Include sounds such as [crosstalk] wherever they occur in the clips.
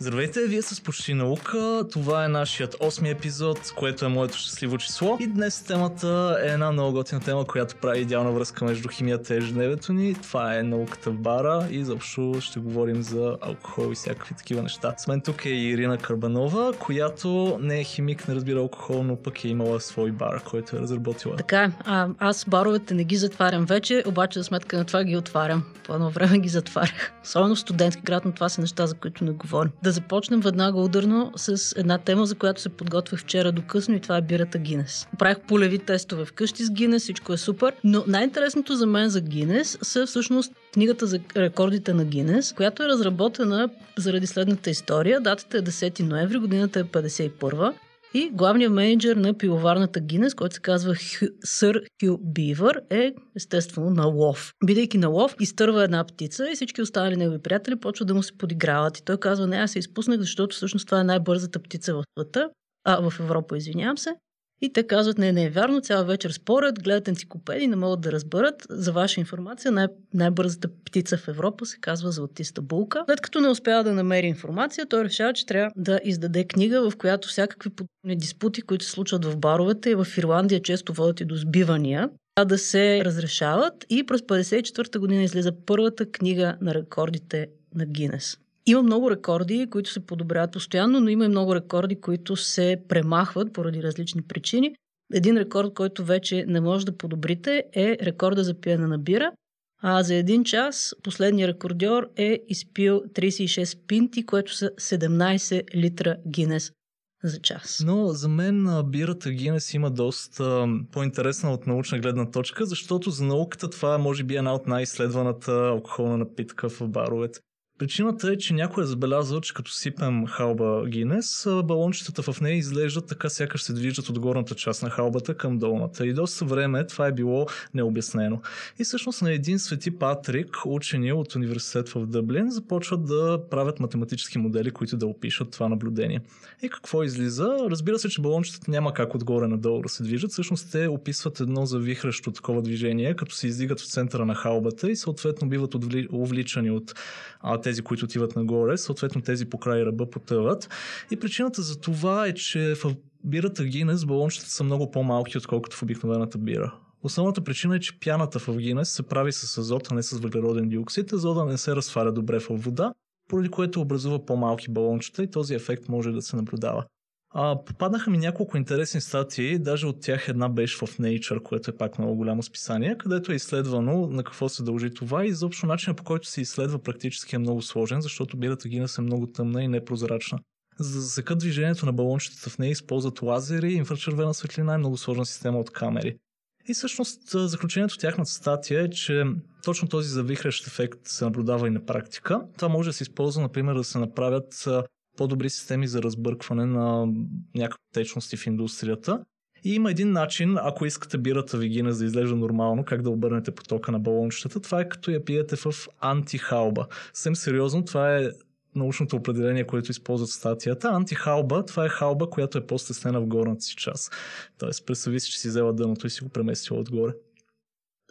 Здравейте, вие с Почти наука. Това е нашият осми епизод, което е моето щастливо число. И днес темата е една много готина тема, която прави идеална връзка между химията и ежедневието ни. Това е науката в бара и заобщо ще говорим за алкохол и всякакви такива неща. С мен тук е Ирина Карбанова, която не е химик, не разбира алкохол, но пък е имала свой бар, който е разработила. Така. А, аз баровете не ги затварям вече, обаче за сметка на това ги отварям. По едно време ги затварях. Особено в студентски град, но това са неща, за които не говорим. Да започнем веднага ударно с една тема, за която се подготвих вчера до късно и това е бирата Гинес. Правих полеви тестове вкъщи с Гинес, всичко е супер, но най-интересното за мен за Гинес са всъщност книгата за рекордите на Гинес, която е разработена заради следната история. Датата е 10 ноември, годината е 51 и главният менеджер на пивоварната Гинес, който се казва Хю, Сър Хю Бивър, е естествено на лов. Бидейки на лов, изтърва една птица и всички останали негови приятели почват да му се подиграват. И той казва, не, аз се изпуснах, защото всъщност това е най-бързата птица в света, а в Европа, извинявам се. И те казват, не, не е вярно, цяла вечер спорят, гледат енциклопедии, не могат да разберат. За ваша информация, най- най-бързата птица в Европа се казва златиста булка. След като не успява да намери информация, той решава, че трябва да издаде книга, в която всякакви диспути, които се случват в баровете и в Ирландия често водят и до сбивания, да се разрешават и през 54-та година излиза първата книга на рекордите на Гинес. Има много рекорди, които се подобряват постоянно, но има и много рекорди, които се премахват поради различни причини. Един рекорд, който вече не може да подобрите, е рекорда за пиене на бира. А за един час последният рекордьор е изпил 36 пинти, което са 17 литра Гинес за час. Но за мен бирата Гинес има доста по-интересна от научна гледна точка, защото за науката това е може би една от най-изследваната алкохолна напитка в баровете. Причината е, че някой е забелязал, че като сипем халба Гинес, балончетата в нея изглеждат така, сякаш се движат от горната част на халбата към долната. И доста време това е било необяснено. И всъщност на един свети Патрик, учени от университет в Дъблин, започват да правят математически модели, които да опишат това наблюдение. И какво излиза? Разбира се, че балончетата няма как отгоре надолу да се движат. Всъщност те описват едно завихращо такова движение, като се издигат в центъра на халбата и съответно биват увличани от тези, които отиват нагоре, съответно тези по край ръба потъват. И причината за това е, че в бирата Гинес балончетата са много по-малки, отколкото в обикновената бира. Основната причина е, че пяната в Гинес се прави с азот, а не с въглероден диоксид, азота не се разтваря добре в вода, поради което образува по-малки балончета и този ефект може да се наблюдава. А, попаднаха ми няколко интересни статии, даже от тях една беше в Nature, което е пак много голямо списание, където е изследвано на какво се дължи това и изобщо начинът по който се изследва практически е много сложен, защото бирата Гинес е много тъмна и непрозрачна. За да засекат движението на балончетата в нея използват лазери, инфрачервена светлина и много сложна система от камери. И всъщност заключението в тяхната статия е, че точно този завихрящ ефект се наблюдава и на практика. Това може да се използва, например, да се направят по-добри системи за разбъркване на някакви течности в индустрията. И има един начин, ако искате бирата ви гинес да изглежда нормално, как да обърнете потока на балончетата, това е като я пиете в антихалба. Съвсем сериозно, това е научното определение, което използват в статията. Антихалба, това е халба, която е по-стеснена в горната си част. Тоест, представи си, че си взела дъното и си го преместила отгоре.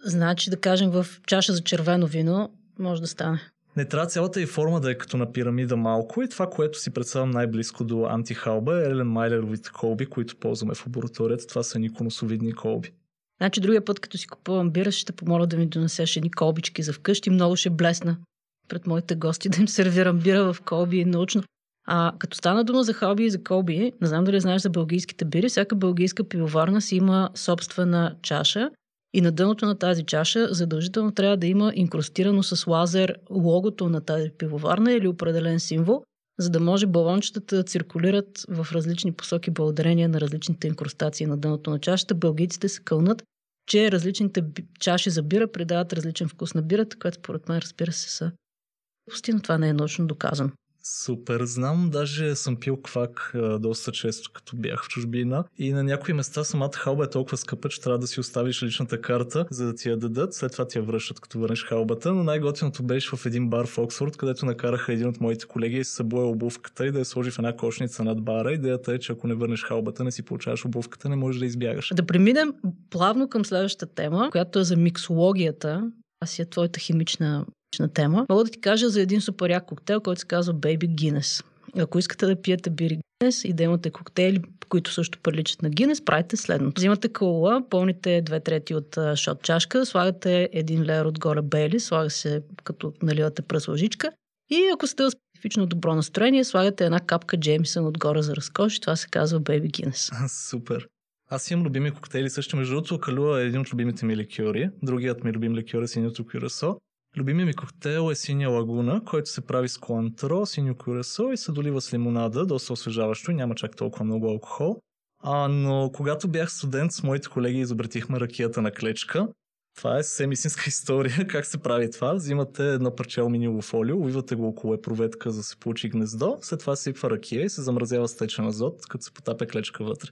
Значи, да кажем, в чаша за червено вино може да стане. Не трябва цялата и форма да е като на пирамида малко и това, което си представям най-близко до антихалба е Елен Майлеровите колби, които ползваме в лабораторията. Това са никоносовидни колби. Значи другия път, като си купувам бира, ще помоля да ми донесеш едни колбички за вкъщи. Много ще блесна пред моите гости да им сервирам бира в колби научно. А като стана дума за халби и за колби, не знам дали знаеш за бългийските бири, всяка бългийска пивоварна си има собствена чаша и на дъното на тази чаша задължително трябва да има инкрустирано с лазер логото на тази пивоварна или определен символ, за да може балончетата да циркулират в различни посоки благодарение на различните инкрустации на дъното на чашата. Бългийците се кълнат, че различните чаши за бира придават различен вкус на бирата, което според мен разбира се са. Пустина това не е научно доказано. Супер, знам, даже съм пил квак а, доста често, като бях в чужбина. И на някои места самата халба е толкова скъпа, че трябва да си оставиш личната карта, за да ти я дадат. След това ти я връщат, като върнеш халбата. Но най-готиното беше в един бар в Оксфорд, където накараха един от моите колеги да се събуе обувката и да я сложи в една кошница над бара. Идеята е, че ако не върнеш халбата, не си получаваш обувката, не можеш да избягаш. Да преминем плавно към следващата тема, която е за миксологията. Аз си е твоята химична на тема. Мога да ти кажа за един супер коктейл, който се казва Baby Guinness. Ако искате да пиете бири Гинес и да имате коктейли, които също приличат на Гинес, правите следното. Взимате кола, пълните две трети от шот чашка, слагате един леер отгоре бели, слага се като наливате пръс лъжичка и ако сте специфично добро настроение, слагате една капка Джеймсън отгоре за разкош и това се казва Baby Guinness. [laughs] Супер. Аз имам любими коктейли също. Между другото, Калуа е един от любимите ми ликьори. Другият ми любим ликьор е синьото кюрасо. Любимият ми коктейл е синя лагуна, който се прави с колантро, синьо кюрасо и се долива с лимонада, доста освежаващо няма чак толкова много алкохол. А, но когато бях студент с моите колеги изобретихме ракията на клечка. Това е съвсем истинска [laughs] история. Как се прави това? Взимате едно парче алуминиево фолио, увивате го около епроветка, за да се получи гнездо, след това сипва ракия и се замразява с течен азот, като се потапя клечка вътре.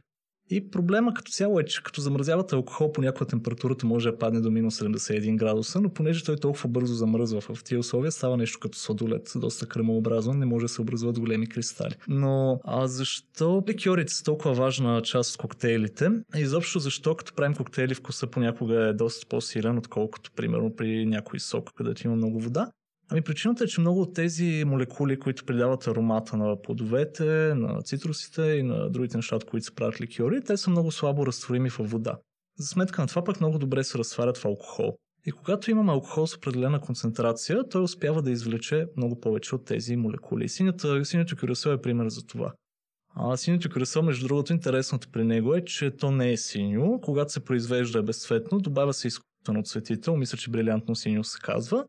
И проблема като цяло е, че като замразявате алкохол по някаква температурата може да падне до минус 71 градуса, но понеже той толкова бързо замръзва в тези условия, става нещо като сладолет, доста кремообразно, не може да се образуват големи кристали. Но а защо ликьорите са толкова важна част от коктейлите? Изобщо защо като правим коктейли вкуса понякога е доста по-силен, отколкото примерно при някой сок, където има много вода? Ами причината е, че много от тези молекули, които придават аромата на плодовете, на цитрусите и на другите неща, които се правят ликьори, те са много слабо разтворими в вода. За сметка на това пък много добре се разтварят в алкохол. И когато имаме алкохол с определена концентрация, той успява да извлече много повече от тези молекули. Синята, синято кюресо е пример за това. А синято кюресо, между другото, интересното при него е, че то не е синьо. Когато се произвежда безцветно, добавя се изкуствен отцветител, мисля, че брилянтно синьо се казва.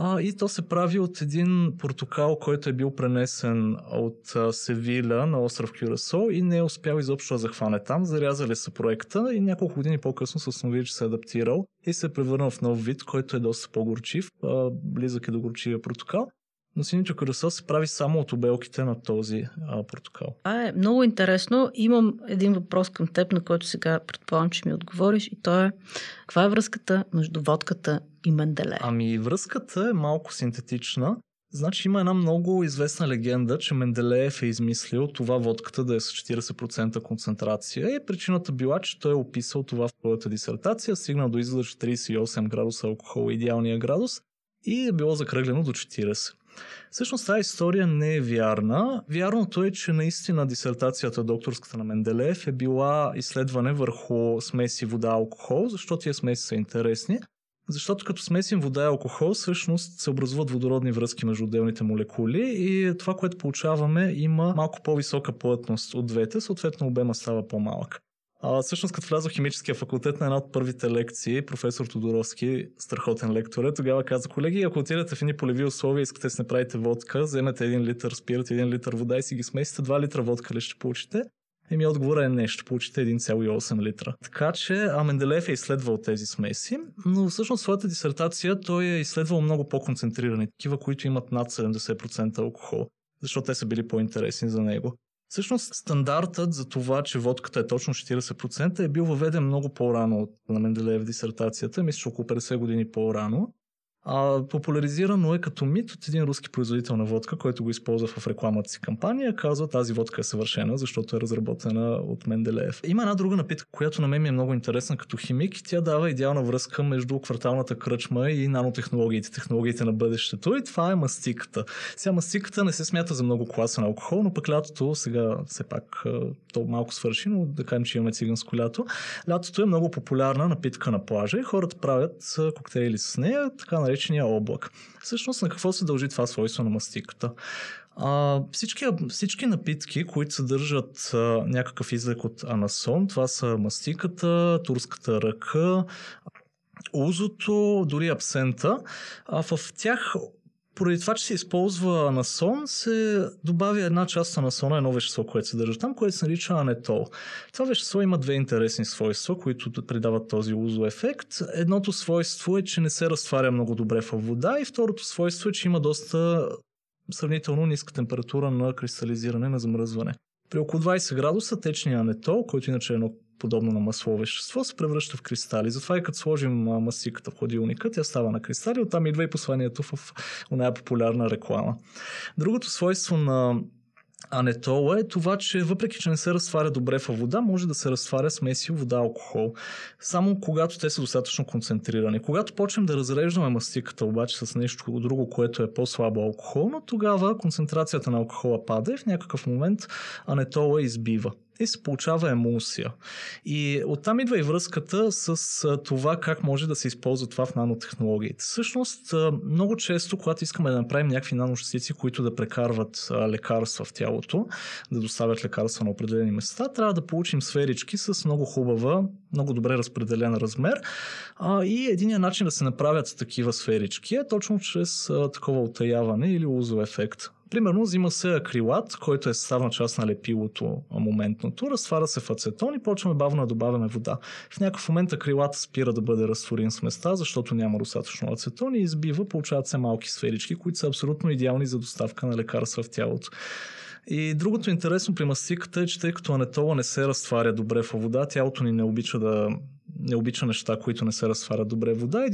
А, и то се прави от един портокал, който е бил пренесен от а, Севиля на остров Кюрасо и не е успял изобщо да захване там. Зарязали са проекта и няколко години по-късно се установили, че се е адаптирал и се е превърнал в нов вид, който е доста по-горчив, а, близък е до горчивия портокал но синито колесо се прави само от обелките на този а, протокол. А е много интересно. Имам един въпрос към теб, на който сега предполагам, че ми отговориш и то е каква е връзката между водката и Менделе? Ами връзката е малко синтетична. Значи има една много известна легенда, че Менделеев е измислил това водката да е с 40% концентрация и причината била, че той е описал това в своята дисертация, стигнал до че 38 градуса алкохол е идеалния градус и е било закръглено до 40. Всъщност тази история не е вярна. Вярното е, че наистина дисертацията докторската на Менделеев е била изследване върху смеси вода-алкохол, защото тия смеси са интересни. Защото като смесим вода и алкохол, всъщност се образуват водородни връзки между отделните молекули и това, което получаваме, има малко по-висока плътност от двете, съответно обема става по-малък. А, всъщност, като влязох в химическия факултет на една от първите лекции, професор Тодоровски, страхотен лектор, е, тогава каза, колеги, ако отидете в едни полеви условия, искате да си направите водка, вземете един литър спирт, един литър вода и си ги смесите, 2 литра водка ли ще получите? Еми отговора е не, ще получите 1,8 литра. Така че Аменделев е изследвал тези смеси, но всъщност своята дисертация той е изследвал много по-концентрирани, такива, които имат над 70% алкохол, защото те са били по-интересни за него. Всъщност стандартът за това, че водката е точно 40% е бил въведен много по-рано от на Менделеев дисертацията, мисля, около 50 години по-рано. А, популяризирано е като мит от един руски производител на водка, който го използва в рекламата си кампания. Казва, тази водка е съвършена, защото е разработена от Менделеев. Има една друга напитка, която на мен ми е много интересна като химик и тя дава идеална връзка между кварталната кръчма и нанотехнологиите, технологиите на бъдещето. И това е мастиката. Сега мастиката не се смята за много класен алкохол, но пък лятото сега все пак то малко свърши, но да кажем, че имаме циганско лято. Лятото е много популярна напитка на плажа и хората правят коктейли с нея, така наречения облак. Всъщност на какво се дължи това свойство на мастиката? А, всички, всички напитки, които съдържат а, някакъв излек от анасон, това са мастиката, турската ръка, узото, дори абсента, а в тях поради това, че се използва анасон, се добавя една част на анасона, едно вещество, което се държа там, което се нарича анетол. Това вещество има две интересни свойства, които придават този узо ефект. Едното свойство е, че не се разтваря много добре в вода и второто свойство е, че има доста сравнително ниска температура на кристализиране, на замръзване. При около 20 градуса течния анетол, който иначе е едно подобно на масло вещество, се превръща в кристали. Затова и като сложим масиката в хладилника, тя става на кристали, оттам идва и посланието в оная популярна реклама. Другото свойство на анетола е това, че въпреки, че не се разтваря добре във вода, може да се разтваря смеси вода-алкохол. Само когато те са достатъчно концентрирани. Когато почнем да разреждаме мастиката обаче с нещо друго, което е по-слабо алкохолно, тогава концентрацията на алкохола пада и в някакъв момент анетола избива и се получава емулсия. И оттам идва и връзката с това как може да се използва това в нанотехнологиите. Всъщност, много често, когато искаме да направим някакви наночастици, които да прекарват лекарства в тялото, да доставят лекарства на определени места, трябва да получим сферички с много хубава, много добре разпределен размер. И единият начин да се направят такива сферички е точно чрез такова отаяване или узов ефект. Примерно взима се акрилат, който е съставна част на лепилото моментното, разтваря се в ацетон и почваме бавно да добавяме вода. В някакъв момент акрилат спира да бъде разтворен с места, защото няма достатъчно ацетон и избива, получават се малки сферички, които са абсолютно идеални за доставка на лекарства в тялото. И другото интересно при мастиката е, че тъй като анетола не се разтваря добре в вода, тялото ни не обича да не обича неща, които не се разтварят добре вода.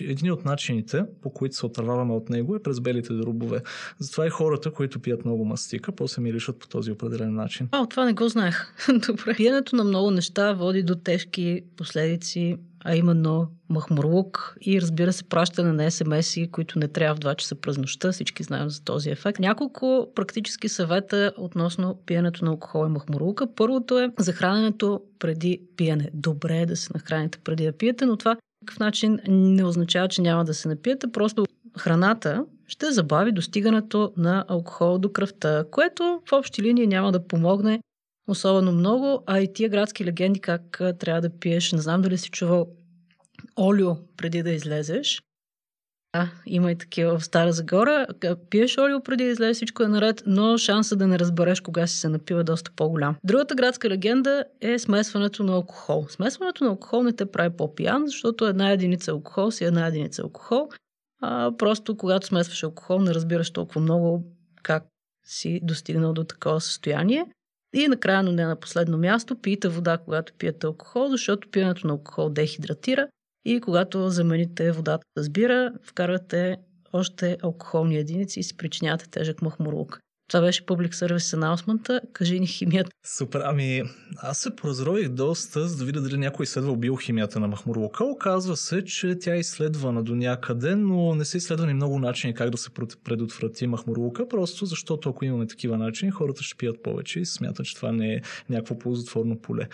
Един от начините, по които се отърваваме от него е през белите дробове. Затова и хората, които пият много мастика, после миришат по този определен начин. А, това не го знаех. [laughs] Добре. Пиенето на много неща води до тежки последици а именно махмурлук и разбира се пращане на СМС-и, които не трябва в 2 часа през нощта. Всички знаем за този ефект. Няколко практически съвета относно пиенето на алкохол и махмурлука. Първото е за храненето преди пиене. Добре е да се нахраните преди да пиете, но това такъв начин не означава, че няма да се напиете. Просто храната ще забави достигането на алкохол до кръвта, което в общи линии няма да помогне особено много, а и тия градски легенди как трябва да пиеш. Не знам дали си чувал олио преди да излезеш. Да, има и такива в Стара Загора. Пиеш олио преди да излезе, всичко е наред, но шанса да не разбереш кога си се напива е доста по-голям. Другата градска легенда е смесването на алкохол. Смесването на алкохол не те прави по-пиян, защото една единица алкохол си една единица алкохол. А, просто когато смесваш алкохол, не разбираш толкова много как си достигнал до такова състояние. И накрая, но не на последно място, пийте вода, когато пиете алкохол, защото пиенето на алкохол дехидратира и когато замените водата да сбира, вкарвате още алкохолни единици и си причинявате тежък махмурлук. Това беше публик сервис анаусмента. Кажи ни химията. Супер. Ами, аз се поразрових доста, за да видя дали някой изследвал биохимията на махмурлука. Оказва се, че тя е изследвана до някъде, но не са изследвани много начини как да се предотврати махмурлука, просто защото ако имаме такива начини, хората ще пият повече и смятат, че това не е някакво ползотворно поле.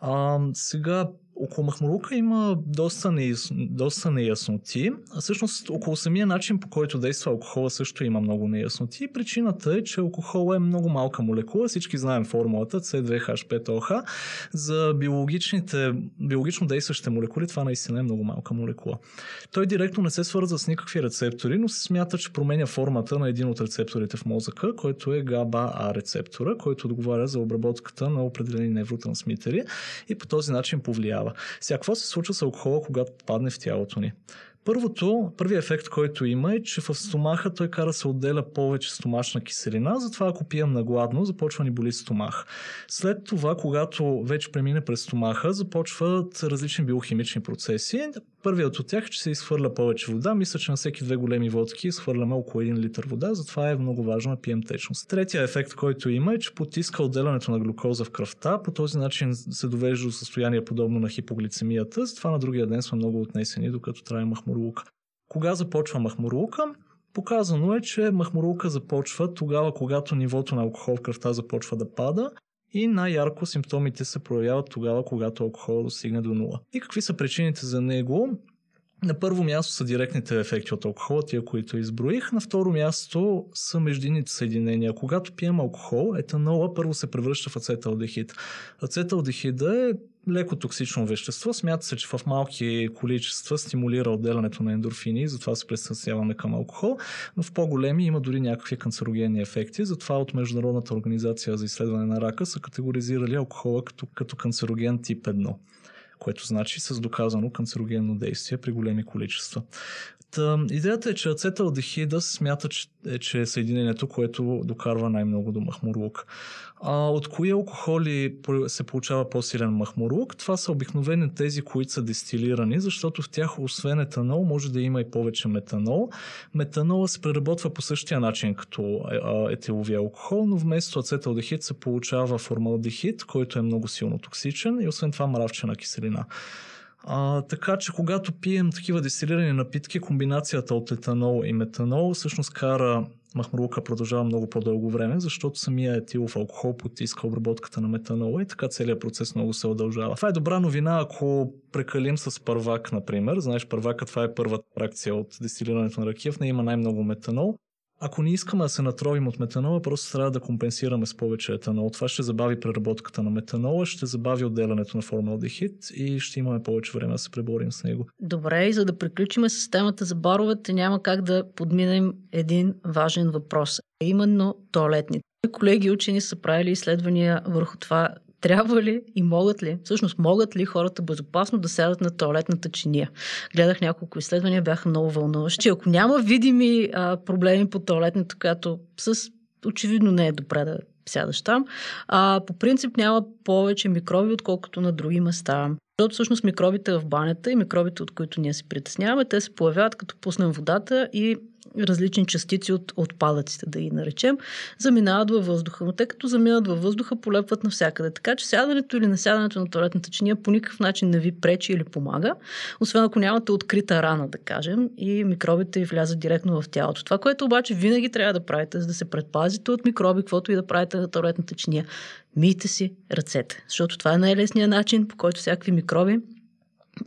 А, сега, около Махмурука има доста, неяс... доста неясноти. А всъщност около самия начин по който действа алкохола също има много неясноти. Причината е, че алкохол е много малка молекула. Всички знаем формулата C2H5OH. За биологичните, биологично действащите молекули това наистина е много малка молекула. Той директно не се свързва с никакви рецептори, но се смята, че променя формата на един от рецепторите в мозъка, който е GABA-A рецептора, който отговаря за обработката на определени невротрансмитери и по този начин повлиява става. Сега, какво се случва с алкохола, когато падне в тялото ни? Първото, първият ефект, който има е, че в стомаха той кара се отделя повече стомашна киселина, затова ако пием на гладно, започва ни боли стомах. След това, когато вече премине през стомаха, започват различни биохимични процеси. Първият от тях е, че се изхвърля повече вода. Мисля, че на всеки две големи водки изхвърляме около 1 литър вода, затова е много важно да пием течност. Третия ефект, който има е, че потиска отделянето на глюкоза в кръвта. По този начин се довежда до състояние подобно на хипоглицемията, затова на другия ден сме много отнесени, докато трае махмурлука. Кога започва махмурлука? Показано е, че махмурлука започва тогава, когато нивото на алкохол в кръвта започва да пада и най-ярко симптомите се проявяват тогава, когато алкохол достигне до нула. И какви са причините за него? На първо място са директните ефекти от алкохола, тия, които изброих. На второ място са междинните съединения. Когато пием алкохол, етанола първо се превръща в ацеталдехид. Ацеталдехида е леко токсично вещество. Смята се, че в малки количества стимулира отделянето на ендорфини, затова се пресъсяваме към алкохол, но в по-големи има дори някакви канцерогенни ефекти. Затова от Международната организация за изследване на рака са категоризирали алкохола като, като канцероген тип 1 което значи с доказано канцерогенно действие при големи количества. Та, идеята е, че ацеталдехида се смята, че, е, че е съединението, което докарва най-много до махмурлук. А от кои алкохоли се получава по-силен махмурлук? Това са обикновено тези, които са дестилирани, защото в тях освен етанол може да има и повече метанол. Метанола се преработва по същия начин като етиловия алкохол, но вместо ацеталдехид се получава формалдехид, който е много силно токсичен и освен това мравчена киселина. А, така че когато пием такива дестилирани напитки, комбинацията от етанол и метанол всъщност кара махмурлука продължава много по-дълго време, защото самия етилов алкохол потиска обработката на метанола и така целият процес много се удължава. Това е добра новина, ако прекалим с първак, например. Знаеш, първака това е първата фракция от дестилирането на ракия, в нея има най-много метанол. Ако не искаме да се натровим от метанола, просто трябва да компенсираме с повече етанол. Това ще забави преработката на метанола, ще забави отделянето на формалдехид и ще имаме повече време да се преборим с него. Добре, и за да приключим с темата за баровете, няма как да подминем един важен въпрос, а именно туалетните. Колеги учени са правили изследвания върху това трябва ли и могат ли, всъщност могат ли хората безопасно да сядат на туалетната чиния. Гледах няколко изследвания, бяха много вълнуващи. Ако няма видими а, проблеми по туалетната, която с очевидно не е добре да сядаш там, а по принцип няма повече микроби, отколкото на други места. Защото всъщност микробите в банята и микробите, от които ние се притесняваме, те се появяват като пуснем водата и различни частици от отпадъците, да ги наречем, заминават във въздуха. Но те като заминат във въздуха, полепват навсякъде. Така че сядането или насядането на туалетната чиния по никакъв начин не ви пречи или помага, освен ако нямате открита рана, да кажем, и микробите ви влязат директно в тялото. Това, което обаче винаги трябва да правите, за да се предпазите от микроби, каквото и да правите на туалетната чиния, мийте си ръцете, защото това е най-лесният начин, по който всякакви микроби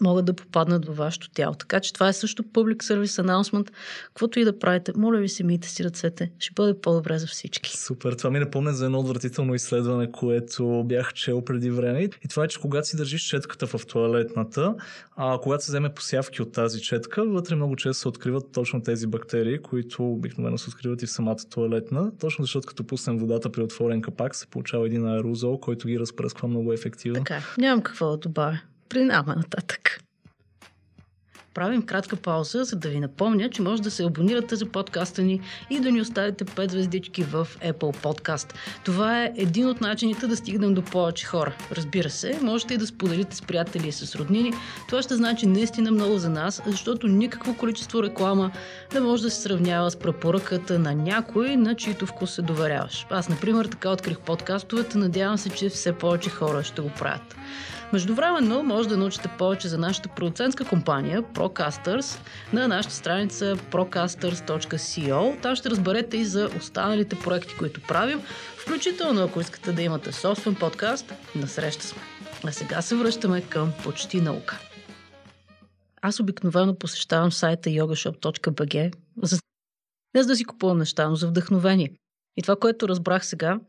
могат да попаднат във вашето тяло. Така че това е също Public Service Announcement. Каквото и да правите, моля ви се, мийте си ръцете. Ще бъде по-добре за всички. Супер. Това ми напомня за едно отвратително изследване, което бях чел преди време. И това е, че когато си държиш четката в туалетната, а когато се вземе посявки от тази четка, вътре много често се откриват точно тези бактерии, които обикновено се откриват и в самата туалетна. Точно защото като пуснем водата при отворен капак, се получава един аерозол, който ги разпръсква много ефективно. Така, нямам какво да добавя преминаваме нататък. Правим кратка пауза, за да ви напомня, че може да се абонирате за подкаста ни и да ни оставите 5 звездички в Apple Podcast. Това е един от начините да стигнем до повече хора. Разбира се, можете и да споделите с приятели и с роднини. Това ще значи наистина много за нас, защото никакво количество реклама не може да се сравнява с препоръката на някой, на чийто вкус се доверяваш. Аз, например, така открих подкастовете, надявам се, че все повече хора ще го правят. Междувременно може да научите повече за нашата продуцентска компания Procasters на нашата страница procasters.co. Там ще разберете и за останалите проекти, които правим, включително ако искате да имате собствен подкаст, на среща сме. А сега се връщаме към почти наука. Аз обикновено посещавам сайта yogashop.bg за... не за да си купувам неща, но за вдъхновение. И това, което разбрах сега,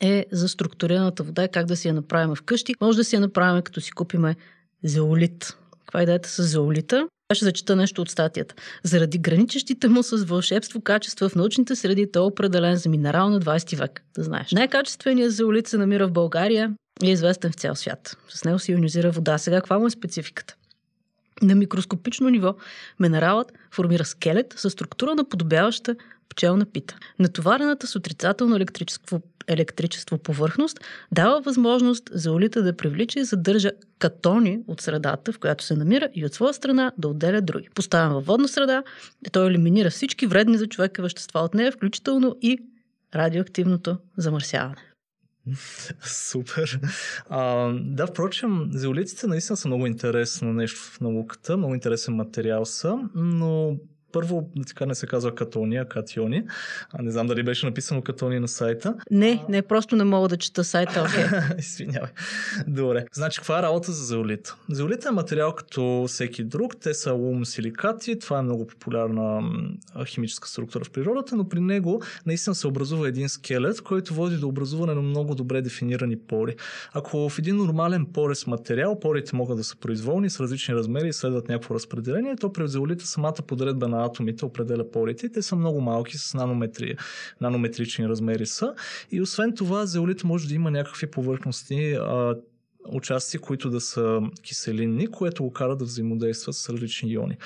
е за структурираната вода и как да си я направим вкъщи. Може да си я направим като си купиме зеолит. Каква е идеята с зеолита? Аз ще зачита нещо от статията. Заради граничещите му с вълшебство качества в научните среди, той е определен за минерал на 20 век. Да знаеш. Най-качественият зеолит се намира в България и е известен в цял свят. С него се ионизира вода. Сега каква му е спецификата? На микроскопично ниво минералът формира скелет със структура наподобяваща пчелна пита. Натоварената с отрицателно електричество, електричество повърхност дава възможност за улита да привлича и задържа катони от средата, в която се намира и от своя страна да отделя други. Поставен във водна среда, той елиминира всички вредни за човека вещества от нея, включително и радиоактивното замърсяване. [laughs] Супер. А, да, впрочем, зеолитите наистина са много интересно нещо в науката, много интересен материал са, но първо, така не се казва катони, а катиони. А не знам дали беше написано катони на сайта. Не, не, просто не мога да чета сайта. Okay. [laughs] Извинявай. Добре. Значи, каква е работа за зеолит? Зеолит е материал като всеки друг. Те са лум силикати. Това е много популярна химическа структура в природата, но при него наистина се образува един скелет, който води до образуване на много добре дефинирани пори. Ако в един нормален порез материал, порите могат да са произволни с различни размери и следват някакво разпределение, то при зеолита самата подредба на атомите определя порите. Те са много малки, с нанометри, нанометрични размери са. И освен това, зеолит може да има някакви повърхности, а, участъци, които да са киселинни, което го кара да взаимодейства с различни иони.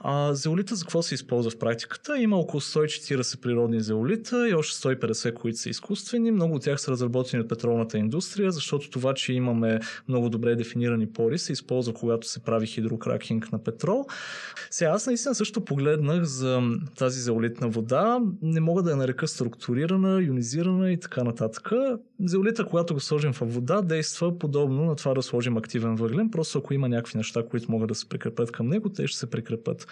А зеолита за какво се използва в практиката? Има около 140 природни зеолита и още 150, които са изкуствени. Много от тях са разработени от петролната индустрия, защото това, че имаме много добре дефинирани пори, се използва когато се прави хидрокракинг на петрол. Сега аз наистина също погледнах за тази зеолитна вода. Не мога да я нарека структурирана, ионизирана и така нататък. Зеолита, когато го сложим в вода, действа подобно на това да сложим активен въглен. Просто ако има някакви неща, които могат да се прикрепят към него, те ще се прикрепят.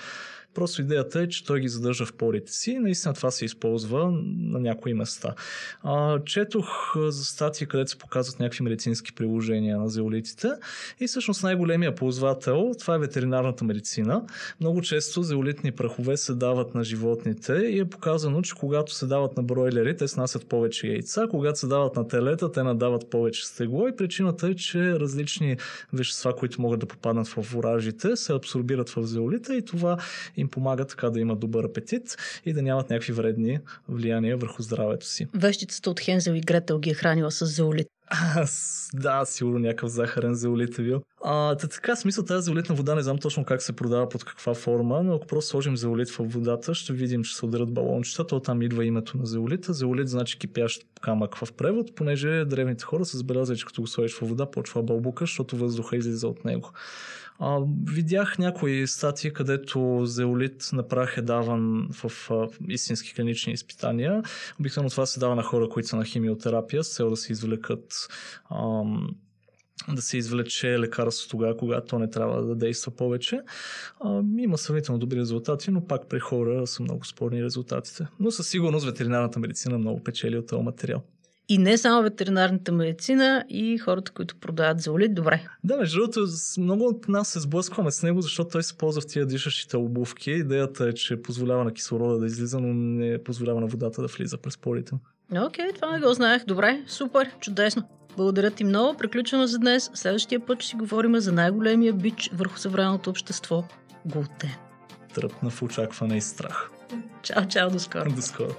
Просто идеята е, че той ги задържа в порите си и наистина това се използва на някои места. А, четох за статии, където се показват някакви медицински приложения на зеолитите и всъщност най-големия ползвател това е ветеринарната медицина. Много често зеолитни прахове се дават на животните и е показано, че когато се дават на бройлери, те снасят повече яйца, когато се дават на телета, те надават повече стегло и причината е, че различни вещества, които могат да попаднат в воражите, се абсорбират в зеолита и това им помага така да имат добър апетит и да нямат някакви вредни влияния върху здравето си. Вещицата от Хензел и Гретел ги е хранила с зеолит. Аз, да, сигурно някакъв захарен зеолит е бил. А, така, смисъл тази зеолитна вода, не знам точно как се продава, под каква форма, но ако просто сложим зеолит в водата, ще видим, че се ударят балончета, то там идва името на зеолита. Зеолит значи кипящ камък в превод, понеже древните хора са забелязали, че като го сложиш в вода, почва бълбука, защото въздуха излиза от него. А, видях някои статии, където зеолит на прах е даван в а, истински клинични изпитания. Обикновено това се дава на хора, които са на химиотерапия, с цел да се извлекат ам, да се извлече лекарство тогава, когато то не трябва да действа повече. А, има сравнително добри резултати, но пак при хора са много спорни резултатите. Но със сигурност ветеринарната медицина много печели от този материал. И не само ветеринарната медицина и хората, които продават зеолит. Добре. Да, между другото, много от нас се сблъскваме с него, защото той се ползва в тия дишащите обувки. Идеята е, че позволява на кислорода да излиза, но не позволява на водата да влиза през порите. Окей, okay, това не го знаех. Добре, супер, чудесно. Благодаря ти много. Приключваме за днес. Следващия път ще си говорим за най-големия бич върху съвременното общество – глутен. Тръпна в очакване и страх. Чао, чао, до скоро. До скоро.